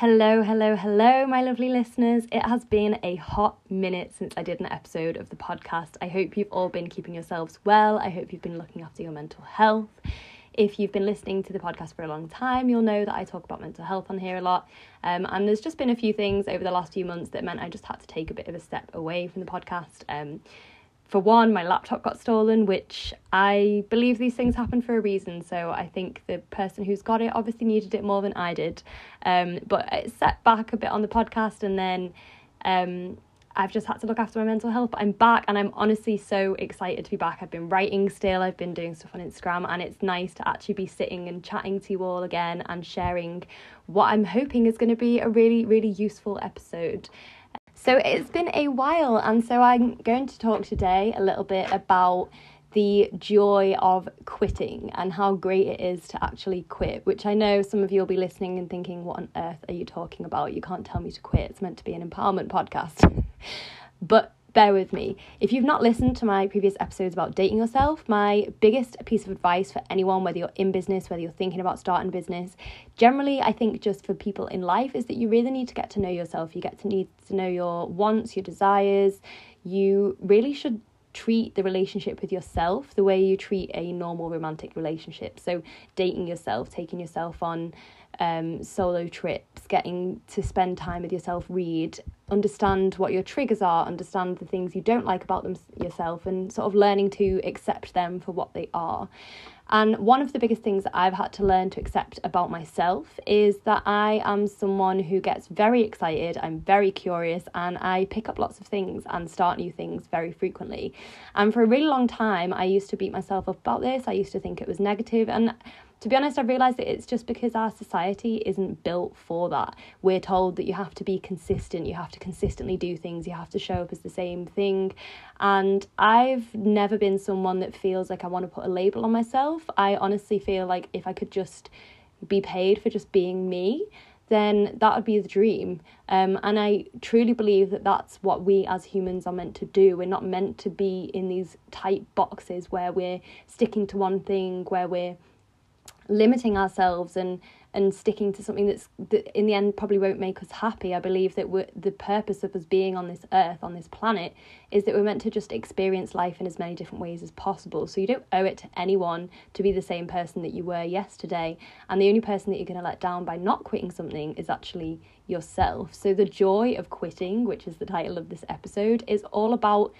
Hello, hello, hello, my lovely listeners. It has been a hot minute since I did an episode of the podcast. I hope you've all been keeping yourselves well. I hope you've been looking after your mental health. If you've been listening to the podcast for a long time, you'll know that I talk about mental health on here a lot. Um, and there's just been a few things over the last few months that meant I just had to take a bit of a step away from the podcast. Um, for one, my laptop got stolen, which I believe these things happen for a reason. So I think the person who's got it obviously needed it more than I did. Um, but it set back a bit on the podcast, and then um, I've just had to look after my mental health. But I'm back, and I'm honestly so excited to be back. I've been writing still, I've been doing stuff on Instagram, and it's nice to actually be sitting and chatting to you all again and sharing what I'm hoping is going to be a really, really useful episode. So it's been a while, and so I'm going to talk today a little bit about the joy of quitting and how great it is to actually quit, which I know some of you will be listening and thinking, what on earth are you talking about? You can't tell me to quit. It's meant to be an empowerment podcast. but bear with me. If you've not listened to my previous episodes about dating yourself, my biggest piece of advice for anyone, whether you're in business, whether you're thinking about starting business, generally, I think just for people in life, is that you really need to get to know yourself. You get to need to know your wants, your desires. You really should treat the relationship with yourself the way you treat a normal romantic relationship. So, dating yourself, taking yourself on um, solo trips, getting to spend time with yourself, read, understand what your triggers are, understand the things you don't like about them yourself, and sort of learning to accept them for what they are. And one of the biggest things that I've had to learn to accept about myself is that I am someone who gets very excited, I'm very curious, and I pick up lots of things and start new things very frequently. And for a really long time, I used to beat myself up about this. I used to think it was negative, and to be honest, I've realised that it's just because our society isn't built for that. We're told that you have to be consistent, you have to consistently do things, you have to show up as the same thing. And I've never been someone that feels like I want to put a label on myself. I honestly feel like if I could just be paid for just being me, then that would be the dream. Um, and I truly believe that that's what we as humans are meant to do. We're not meant to be in these tight boxes where we're sticking to one thing, where we're limiting ourselves and and sticking to something that's that in the end probably won't make us happy. I believe that we're, the purpose of us being on this earth, on this planet, is that we're meant to just experience life in as many different ways as possible. So you don't owe it to anyone to be the same person that you were yesterday. And the only person that you're going to let down by not quitting something is actually yourself. So the joy of quitting, which is the title of this episode, is all about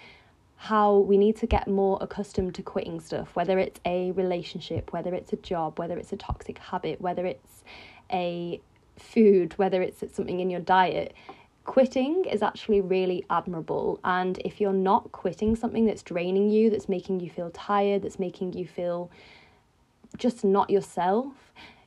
how we need to get more accustomed to quitting stuff, whether it's a relationship, whether it's a job, whether it's a toxic habit, whether it's a food, whether it's something in your diet. Quitting is actually really admirable. And if you're not quitting something that's draining you, that's making you feel tired, that's making you feel just not yourself,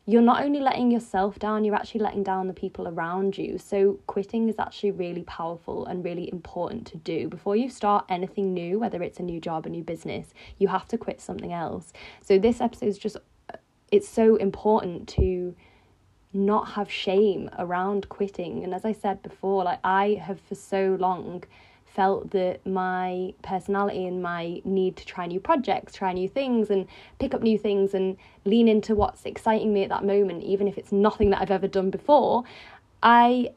you're not only letting yourself down, you're actually letting down the people around you. So, quitting is actually really powerful and really important to do. Before you start anything new, whether it's a new job, or a new business, you have to quit something else. So, this episode is just, uh, it's so important to not have shame around quitting. And as I said before, like I have for so long felt that my personality and my need to try new projects, try new things, and pick up new things and lean into what's exciting me at that moment, even if it's nothing that I've ever done before, I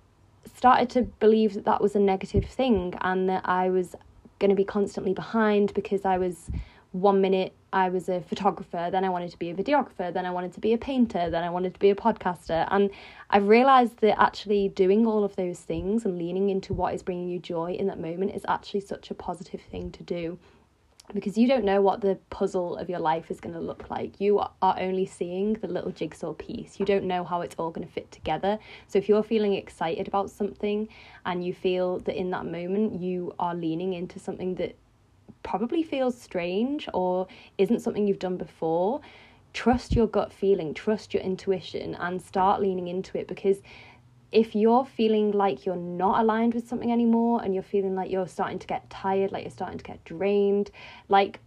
started to believe that that was a negative thing and that I was going to be constantly behind because I was one minute I was a photographer, then I wanted to be a videographer, then I wanted to be a painter, then I wanted to be a podcaster. And I've realized that actually doing all of those things and leaning into what is bringing you joy in that moment is actually such a positive thing to do because you don't know what the puzzle of your life is going to look like. You are only seeing the little jigsaw piece. You don't know how it's all going to fit together. So if you're feeling excited about something and you feel that in that moment you are leaning into something that probably feels strange or isn't something you've done before, trust your gut feeling, trust your intuition, and start leaning into it because if you're feeling like you're not aligned with something anymore and you're feeling like you're starting to get tired, like you're starting to get drained, like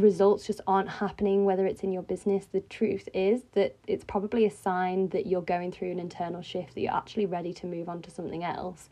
results just aren't happening, whether it's in your business, the truth is that it's probably a sign that you're going through an internal shift, that you're actually ready to move on to something else.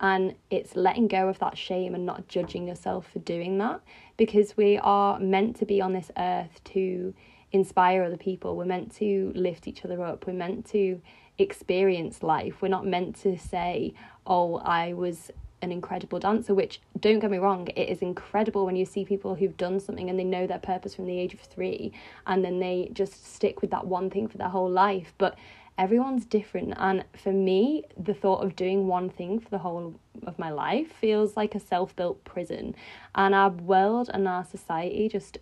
And it's letting go of that shame and not judging yourself for doing that because we are meant to be on this earth to inspire other people. We're meant to lift each other up. We're meant to experience life. We're not meant to say, oh, I was an incredible dancer, which don't get me wrong, it is incredible when you see people who've done something and they know their purpose from the age of three and then they just stick with that one thing for their whole life. But everyone's different. And for me, the thought of doing one thing for the whole of my life feels like a self built prison. And our world and our society just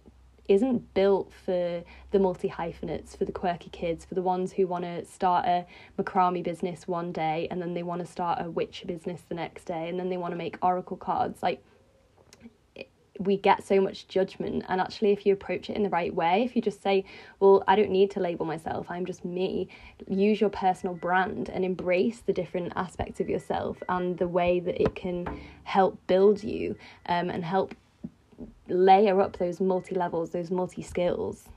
isn't built for the multi hyphenates, for the quirky kids, for the ones who want to start a macrame business one day and then they want to start a witch business the next day and then they want to make oracle cards. Like, we get so much judgment and actually if you approach it in the right way if you just say well i don't need to label myself i'm just me use your personal brand and embrace the different aspects of yourself and the way that it can help build you um, and help layer up those multi levels, those multi skills.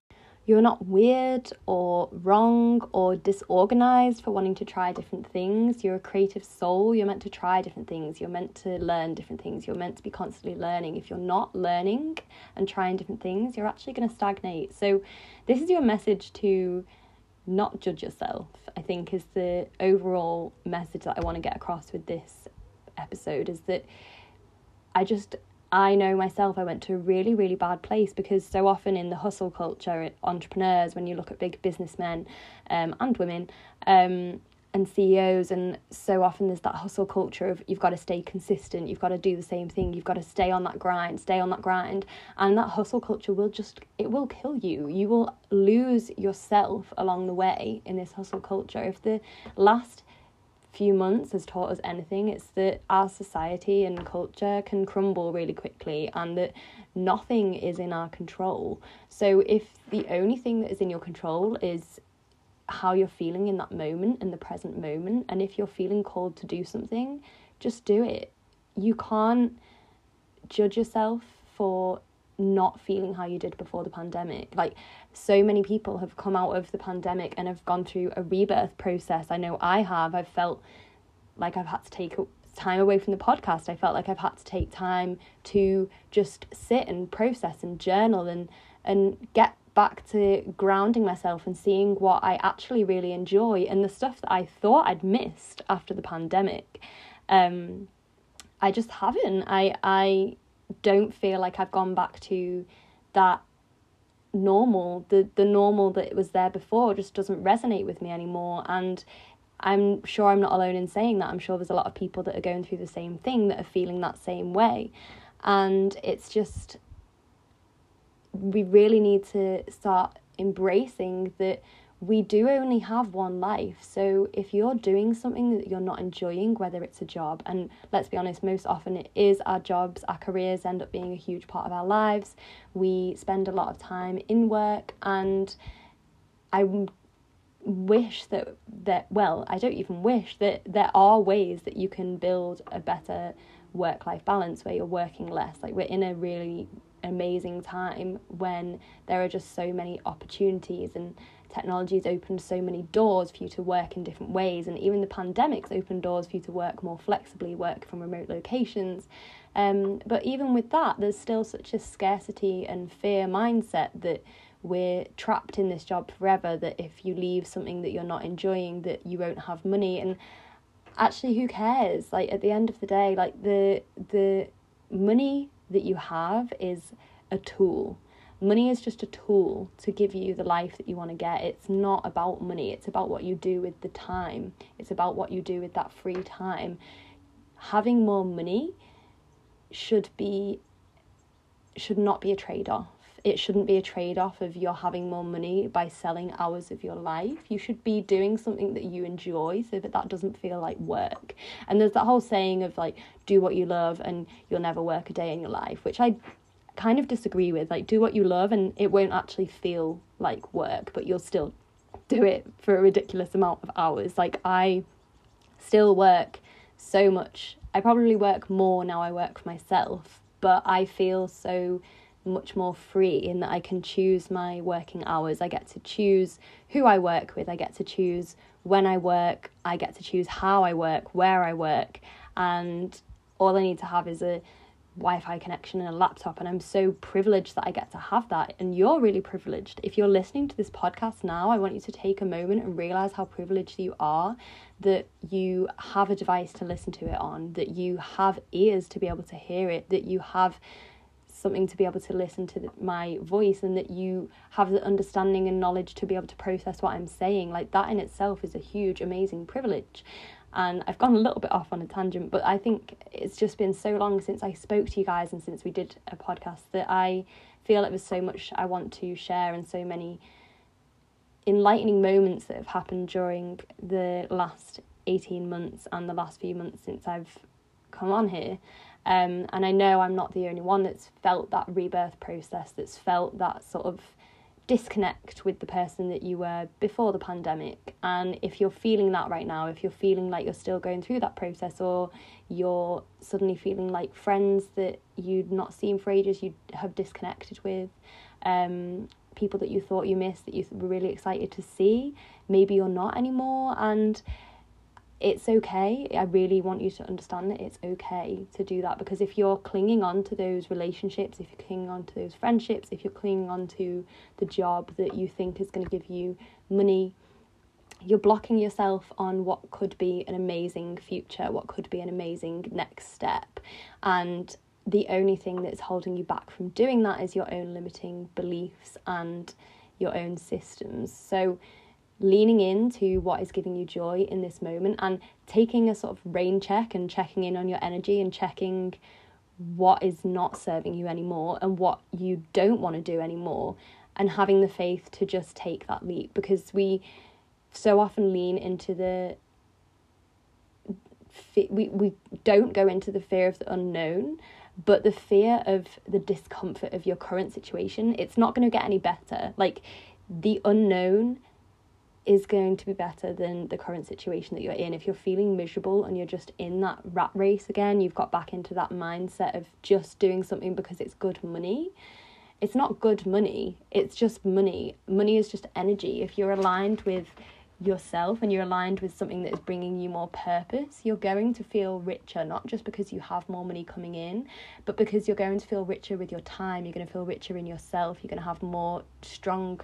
You're not weird or wrong or disorganized for wanting to try different things. You're a creative soul. You're meant to try different things. You're meant to learn different things. You're meant to be constantly learning. If you're not learning and trying different things, you're actually going to stagnate. So, this is your message to not judge yourself, I think, is the overall message that I want to get across with this episode is that I just I know myself, I went to a really, really bad place because so often in the hustle culture, entrepreneurs, when you look at big businessmen um, and women um, and CEOs, and so often there's that hustle culture of you've got to stay consistent, you've got to do the same thing, you've got to stay on that grind, stay on that grind. And that hustle culture will just, it will kill you. You will lose yourself along the way in this hustle culture. If the last few months has taught us anything, it's that our society and culture can crumble really quickly and that nothing is in our control. So, if the only thing that is in your control is how you're feeling in that moment, in the present moment, and if you're feeling called to do something, just do it. You can't judge yourself for not feeling how you did before the pandemic. Like so many people have come out of the pandemic and have gone through a rebirth process. I know I have. I've felt like I've had to take time away from the podcast. I felt like I've had to take time to just sit and process and journal and and get back to grounding myself and seeing what I actually really enjoy and the stuff that I thought I'd missed after the pandemic. Um, I just haven't. I I don't feel like I've gone back to that normal the the normal that was there before just doesn't resonate with me anymore and I'm sure I'm not alone in saying that. I'm sure there's a lot of people that are going through the same thing that are feeling that same way. And it's just we really need to start embracing that we do only have one life. So if you're doing something that you're not enjoying, whether it's a job, and let's be honest, most often it is our jobs, our careers end up being a huge part of our lives. We spend a lot of time in work, and I wish that that well, I don't even wish that there are ways that you can build a better work life balance where you're working less. Like we're in a really amazing time when there are just so many opportunities and technology has opened so many doors for you to work in different ways, and even the pandemic's opened doors for you to work more flexibly, work from remote locations. Um, but even with that, there's still such a scarcity and fear mindset that we're trapped in this job forever. That if you leave something that you're not enjoying, that you won't have money. And actually, who cares? Like at the end of the day, like the the money that you have is a tool money is just a tool to give you the life that you want to get. It's not about money, it's about what you do with the time, it's about what you do with that free time. Having more money should be should not be a trade-off. It shouldn't be a trade-off of you're having more money by selling hours of your life. You should be doing something that you enjoy so that that doesn't feel like work. And there's that whole saying of like do what you love and you'll never work a day in your life, which I kind of disagree with. Like, do what you love, and it won't actually feel like work, but you'll still do it for a ridiculous amount of hours. Like, I still work so much. I probably work more now I work for myself, but I feel so much more free in that I can choose my working hours. I get to choose who I work with, I get to choose when I work, I get to choose how I work, where I work, and all I need to have is a Wi-Fi connection and a laptop. And I'm so privileged that I get to have that. And you're really privileged. If you're listening to this podcast now, I want you to take a moment and realize how privileged you are that you have a device to listen to it on, that you have ears to be able to hear it, that you have something to be able to listen to the, my voice and that you have the understanding and knowledge to be able to process what I'm saying. Like that in itself is a huge amazing privilege and I've gone a little bit off on a tangent, but I think it's just been so long since I spoke to you guys and since we did a podcast that I feel it was so much I want to share and so many enlightening moments that have happened during the last 18 months and the last few months since I've come on here. Um, and I know I'm not the only one that's felt that rebirth process, that's felt that sort of disconnect with the person that you were before the pandemic. And if you're feeling that right now, if you're feeling like you're still going through that process, or you're suddenly feeling like friends that you'd not seen for ages, you have disconnected with, um, people that you thought you missed that you were really excited to see, maybe you're not anymore. And it's okay. I really want you to understand that it's okay to do that because if you're clinging on to those relationships, if you're clinging on to those friendships, if you're clinging on to the job that you think is going to give you money, you're blocking yourself on what could be an amazing future, what could be an amazing next step. And the only thing that's holding you back from doing that is your own limiting beliefs and your own systems. So, leaning into what is giving you joy in this moment and taking a sort of rain check and checking in on your energy and checking what is not serving you anymore and what you don't want to do anymore and having the faith to just take that leap because we so often lean into the we we don't go into the fear of the unknown but the fear of the discomfort of your current situation it's not going to get any better. Like the unknown is going to be better than the current situation that you're in. If you're feeling miserable and you're just in that rat race again, you've got back into that mindset of just doing something because it's good money. It's not good money, it's just money. Money is just energy. If you're aligned with yourself and you're aligned with something that is bringing you more purpose, you're going to feel richer, not just because you have more money coming in, but because you're going to feel richer with your time, you're going to feel richer in yourself, you're going to have more strong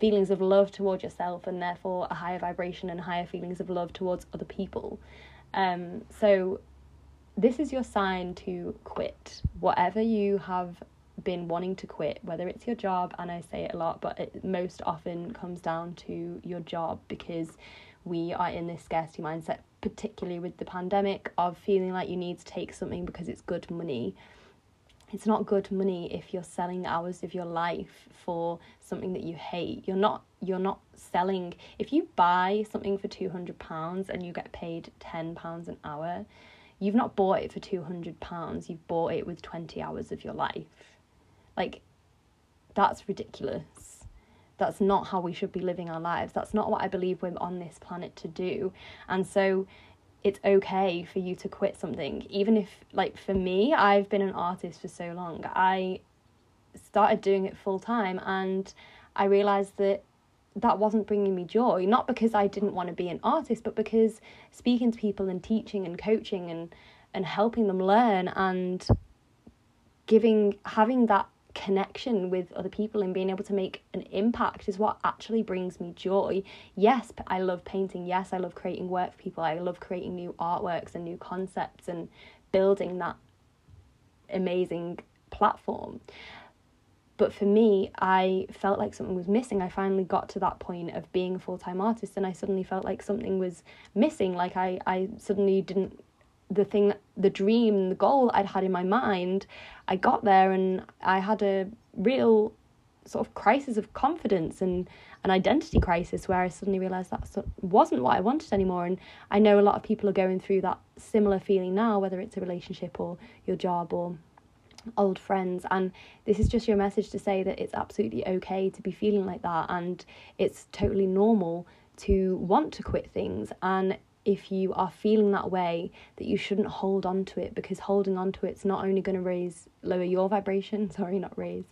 feelings of love towards yourself and therefore a higher vibration and higher feelings of love towards other people. Um, so, this is your sign to quit whatever you have been wanting to quit, whether it's your job, and I say it a lot, but it most often comes down to your job because we are in this scarcity mindset, particularly with the pandemic, of feeling like you need to take something because it's good money it's not good money if you're selling hours of your life for something that you hate. You're not you're not selling. If you buy something for 200 pounds and you get paid 10 pounds an hour you've not bought it for 200 pounds. You've bought it with 20 hours of your life. Like that's ridiculous. That's not how we should be living our lives. That's not what i believe we're on this planet to do. And so it's okay for you to quit something. Even if like for me I've been an artist for so long I started doing it full time and I realized that that wasn't bringing me joy. Not because I didn't want to be an artist but because speaking to people and teaching and coaching and and helping them learn and giving having that connection with other people and being able to make an impact is what actually brings me joy. Yes, I love painting. Yes, I love creating work for people. I love creating new artworks and new concepts and building that amazing platform. But for me, I felt like something was missing. I finally got to that point of being a full time artist, and I suddenly felt like something was missing. Like I, I suddenly didn't the thing the dream the goal i'd had in my mind i got there and i had a real sort of crisis of confidence and an identity crisis where i suddenly realized that wasn't what i wanted anymore. And i know a lot of people are going through that similar feeling now whether it's a relationship or your job or old friends. And this is just your message to say that it's absolutely okay to be feeling like that and it's totally normal to want to quit things. And if you are feeling that way that you shouldn't hold on to it because holding on to it's not only going to raise lower your vibration sorry not raise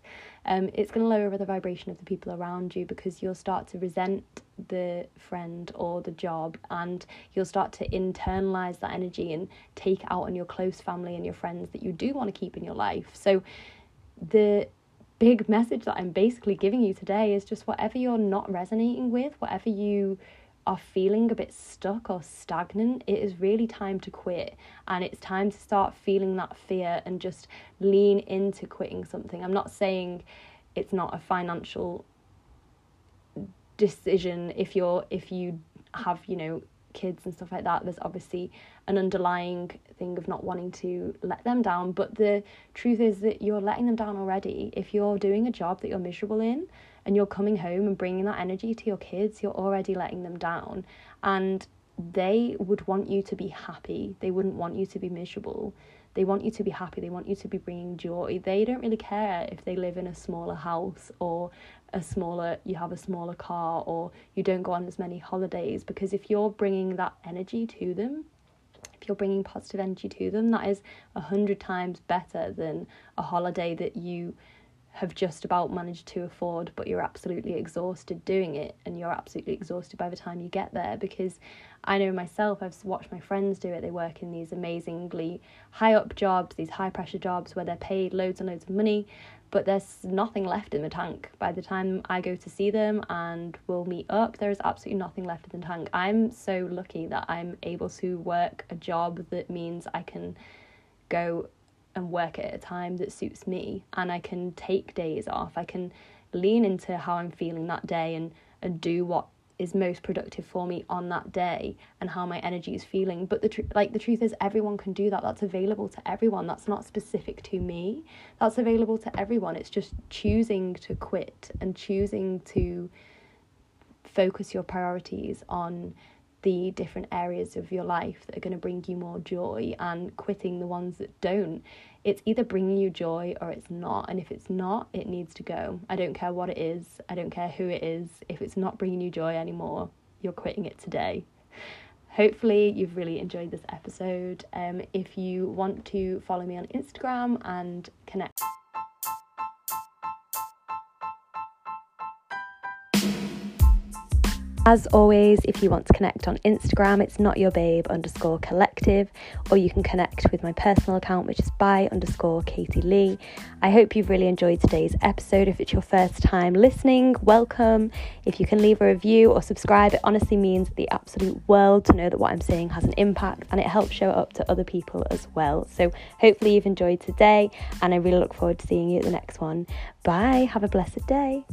um it's going to lower the vibration of the people around you because you'll start to resent the friend or the job and you'll start to internalize that energy and take out on your close family and your friends that you do want to keep in your life. So the big message that I'm basically giving you today is just whatever you're not resonating with whatever you are feeling a bit stuck or stagnant, it is really time to quit. And it's time to start feeling that fear and just lean into quitting something. I'm not saying it's not a financial decision if you're if you have, you know, kids and stuff like that. There's obviously an underlying thing of not wanting to let them down. But the truth is that you're letting them down already. If you're doing a job that you're miserable in, and you're coming home and bringing that energy to your kids, you're already letting them down. And they would want you to be happy. They wouldn't want you to be miserable. They want you to be happy. They want you to be bringing joy. They don't really care if they live in a smaller house or a smaller you have a smaller car or you don't go on as many holidays because if you're bringing that energy to them if you're bringing positive energy to them that is a hundred times better than a holiday that you have just about managed to afford, but you're absolutely exhausted doing it, and you're absolutely exhausted by the time you get there. Because I know myself, I've watched my friends do it. They work in these amazingly high up jobs, these high pressure jobs where they're paid loads and loads of money, but there's nothing left in the tank. By the time I go to see them and we'll meet up, there is absolutely nothing left in the tank. I'm so lucky that I'm able to work a job that means I can go and work at a time that suits me and I can take days off. I can lean into how I'm feeling that day and, and do what is most productive for me on that day and how my energy is feeling. But the tr- like the truth is everyone can do that. That's available to everyone. That's not specific to me. That's available to everyone. It's just choosing to quit and choosing to focus your priorities on the different areas of your life that are going to bring you more joy and quitting the ones that don't. It's either bringing you joy or it's not. And if it's not, it needs to go. I don't care what it is, I don't care who it is. If it's not bringing you joy anymore, you're quitting it today. Hopefully, you've really enjoyed this episode. Um, if you want to follow me on Instagram and connect. As always, if you want to connect on Instagram, it's not your babe underscore collective, or you can connect with my personal account, which is by underscore Katie Lee. I hope you've really enjoyed today's episode. If it's your first time listening, welcome. If you can leave a review or subscribe, it honestly means the absolute world to know that what I'm saying has an impact and it helps show up to other people as well. So hopefully you've enjoyed today, and I really look forward to seeing you at the next one. Bye. Have a blessed day.